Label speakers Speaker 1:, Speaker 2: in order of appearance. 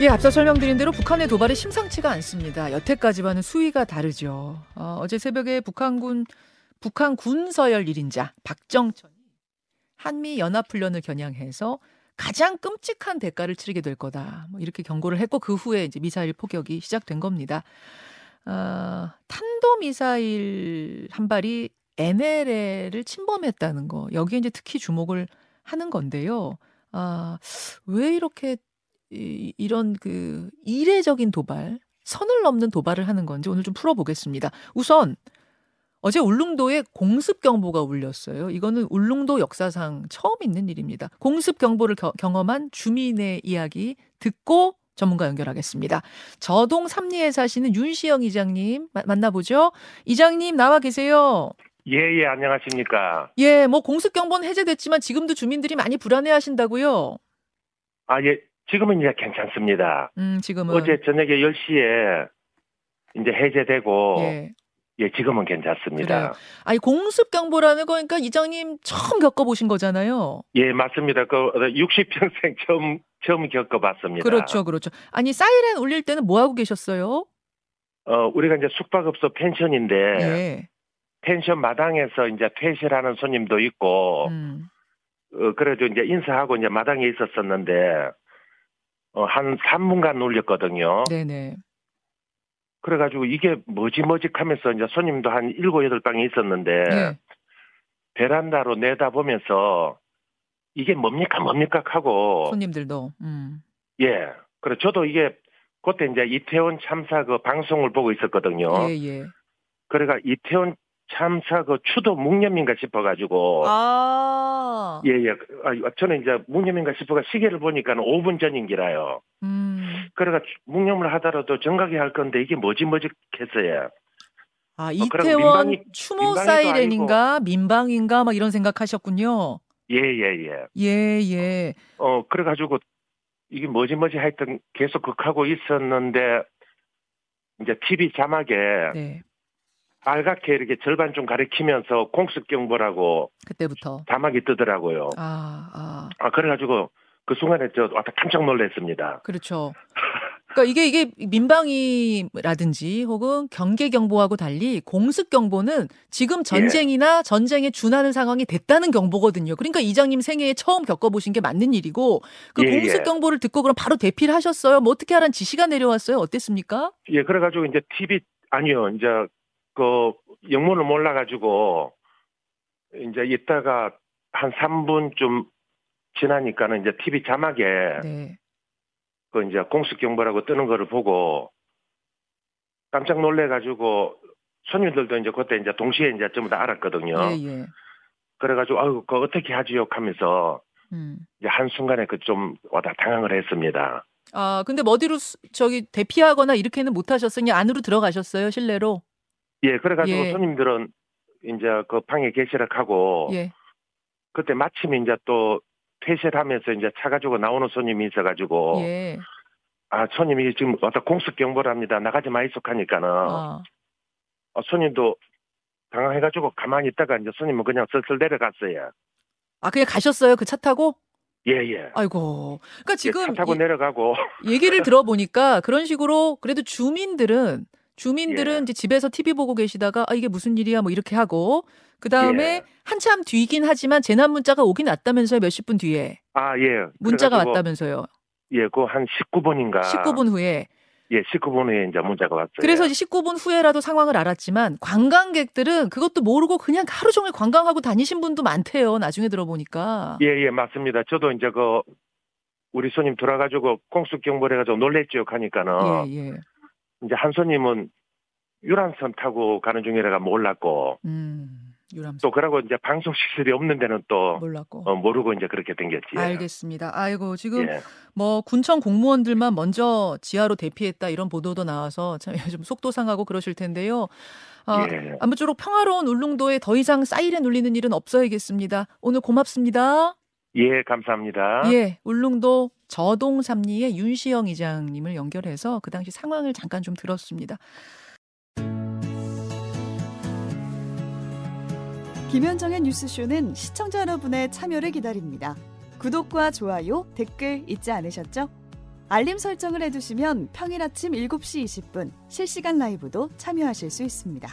Speaker 1: 예, 앞서 설명드린 대로 북한의 도발이 심상치가 않습니다. 여태까지와는 수위가 다르죠. 어, 제 새벽에 북한군 북한 군서열 1인자 박정천이 한미 연합훈련을 겨냥해서 가장 끔찍한 대가를 치르게 될 거다. 뭐 이렇게 경고를 했고 그 후에 이제 미사일 포격이 시작된 겁니다. 어, 탄도 미사일 한 발이 NLL을 침범했다는 거 여기에 이제 특히 주목을 하는 건데요. 아, 왜 이렇게 이, 이런 그 이례적인 도발, 선을 넘는 도발을 하는 건지 오늘 좀 풀어보겠습니다. 우선 어제 울릉도에 공습 경보가 울렸어요. 이거는 울릉도 역사상 처음 있는 일입니다. 공습 경보를 겨, 경험한 주민의 이야기 듣고 전문가 연결하겠습니다. 저동 삼리에 사시는 윤시영 이장님 마, 만나보죠. 이장님 나와 계세요.
Speaker 2: 예, 예, 안녕하십니까.
Speaker 1: 예, 뭐 공습 경보는 해제됐지만 지금도 주민들이 많이 불안해 하신다고요?
Speaker 2: 아, 예, 지금은 이제 괜찮습니다.
Speaker 1: 음, 지금은.
Speaker 2: 어제 저녁에 10시에 이제 해제되고,
Speaker 1: 예.
Speaker 2: 예, 지금은 괜찮습니다.
Speaker 1: 그래요. 아니, 공습 경보라는 거니까 이장님 처음 겪어보신 거잖아요.
Speaker 2: 예, 맞습니다. 그 60평생 처음 처음 겪어봤습니다.
Speaker 1: 그렇죠, 그렇죠. 아니, 사이렌 울릴 때는 뭐 하고 계셨어요?
Speaker 2: 어, 우리가 이제 숙박업소 펜션인데
Speaker 1: 예.
Speaker 2: 펜션 마당에서 이제 퇴실하는 손님도 있고,
Speaker 1: 음.
Speaker 2: 어, 그래도 이제 인사하고 이제 마당에 있었었는데 어, 한 3분간 울렸거든요.
Speaker 1: 네네.
Speaker 2: 그래가지고 이게 뭐지 뭐지 하면서 이제 손님도 한 일곱 여덟 방이 있었는데
Speaker 1: 예.
Speaker 2: 베란다로 내다보면서 이게 뭡니까 뭡니까 하고
Speaker 1: 손님들도. 음.
Speaker 2: 예 그래 저도 이게 그때 이제 이태원 참사 그 방송을 보고 있었거든요.
Speaker 1: 예, 예.
Speaker 2: 그래가 이태원 참사 그 추도 묵념인가 싶어가지고
Speaker 1: 아.
Speaker 2: 예예 아, 저는 이제 묵념인가 싶어가 시계를 보니까는 5분 전인기라요.
Speaker 1: 음.
Speaker 2: 그래가 묵념을 하더라도 정각이 할 건데 이게 뭐지 뭐지 했어요.
Speaker 1: 아,
Speaker 2: 그리고
Speaker 1: 이태원
Speaker 2: 민방위-
Speaker 1: 추모 사이렌인가 민방인가 막 이런 생각하셨군요.
Speaker 2: 예예 예.
Speaker 1: 예, 예.
Speaker 2: 어, 그래가지고, 이게 뭐지 뭐지 하여튼 계속 극하고 있었는데, 이제 TV 자막에
Speaker 1: 네.
Speaker 2: 빨갛게 이렇게 절반 좀 가리키면서 공습경보라고
Speaker 1: 그때부터.
Speaker 2: 자막이 뜨더라고요.
Speaker 1: 아, 아.
Speaker 2: 아, 그래가지고 그 순간에 저 왔다 깜짝 놀랐습니다.
Speaker 1: 그렇죠. 그러니까 이게 이게 민방위라든지 혹은 경계 경보하고 달리 공습 경보는 지금 전쟁이나 전쟁에 준하는 상황이 됐다는 경보거든요. 그러니까 이장님 생애에 처음 겪어보신 게 맞는 일이고 그
Speaker 2: 예,
Speaker 1: 공습
Speaker 2: 예.
Speaker 1: 경보를 듣고 그럼 바로 대피를 하셨어요. 뭐 어떻게 하라는 지시가 내려왔어요. 어땠습니까?
Speaker 2: 예, 그래가지고 이제 TV, 아니요, 이제 그 영문을 몰라가지고, 이제 이따가 한 3분쯤 지나니까는 이제 TV 자막에
Speaker 1: 네.
Speaker 2: 그 이제 공습 경보라고 뜨는 거를 보고 깜짝 놀래가지고 손님들도 이제 그때 이제 동시에 이제 전부 다 알았거든요.
Speaker 1: 예, 예.
Speaker 2: 그래가지고 아유 그 어떻게 하지요 하면서
Speaker 1: 음.
Speaker 2: 이제 한 순간에 그 좀 와다 당황을 했습니다.
Speaker 1: 아, 근데 뭐 어디로 수- 저기 대피하거나 이렇게는 못 하셨어요? 안으로 들어가셨어요? 실내로?
Speaker 2: 예, 그래가지고
Speaker 1: 예.
Speaker 2: 손님들은 이제 그 방에 계시락 하고
Speaker 1: 예.
Speaker 2: 그때 마침 이제 또 퇴실하면서 이제 차 가지고 나오는 손님이 있어가지고
Speaker 1: 예.
Speaker 2: 아 손님이 지금 왔다 공습 경보를 합니다. 나가지 마이속 하니까는
Speaker 1: 아.
Speaker 2: 어, 손님도 당황해가지고 가만히 있다가 이제 손님은 그냥 슬슬 내려갔어요.
Speaker 1: 아, 그냥 가셨어요? 그 차 타고?
Speaker 2: 예, 예.
Speaker 1: 아이고. 그러니까
Speaker 2: 예,
Speaker 1: 지금
Speaker 2: 차 타고
Speaker 1: 이-
Speaker 2: 내려가고
Speaker 1: 얘기를 들어보니까 그런 식으로 그래도 주민들은 주민들은
Speaker 2: 예.
Speaker 1: 이제 집에서 TV 보고 계시다가 아 이게 무슨 일이야 뭐 이렇게 하고 그 다음에
Speaker 2: 예.
Speaker 1: 한참 뒤긴 하지만 재난 문자가 오긴 왔다면서요 몇십 분 뒤에
Speaker 2: 아, 예.
Speaker 1: 문자가
Speaker 2: 그래가지고,
Speaker 1: 왔다면서요
Speaker 2: 예, 그 한 19분인가
Speaker 1: 19분 후에
Speaker 2: 예, 19분 후에 이제 문자가 왔어요.
Speaker 1: 그래서 이제 19분 후에라도 상황을 알았지만 관광객들은 그것도 모르고 그냥 하루 종일 관광하고 다니신 분도 많대요 나중에 들어보니까
Speaker 2: 예, 예, 맞습니다. 저도 이제 그 우리 손님 들어가지고 공습 경보를 해가지고 놀랬죠 하니까는
Speaker 1: 예, 예.
Speaker 2: 이제 한 손님은 유람선 타고 가는 중이라가 몰랐고
Speaker 1: 음 유람선
Speaker 2: 또 그러고 이제 방송 시설이 없는 데는 또
Speaker 1: 몰랐고
Speaker 2: 어, 모르고 이제 그렇게 된겠지.
Speaker 1: 알겠습니다 아이고 지금
Speaker 2: 예.
Speaker 1: 뭐 군청 공무원들만 먼저 지하로 대피했다 이런 보도도 나와서 참 좀 속도 상하고 그러실 텐데요. 아,
Speaker 2: 예.
Speaker 1: 아무쪼록 평화로운 울릉도에 더 이상 사이렌 울리는 일은 없어야겠습니다. 오늘 고맙습니다.
Speaker 2: 예, 감사합니다.
Speaker 1: 예, 울릉도 저동 삼리의 윤시영 이장님을 연결해서 그 당시 상황을 잠깐 좀 들었습니다.
Speaker 3: 김현정의 뉴스쇼는 시청자 여러분의 참여를 기다립니다. 구독과 좋아요, 댓글 잊지 않으셨죠? 알림 설정을 해두시면 평일 아침 7시 20분 실시간 라이브도 참여하실 수 있습니다.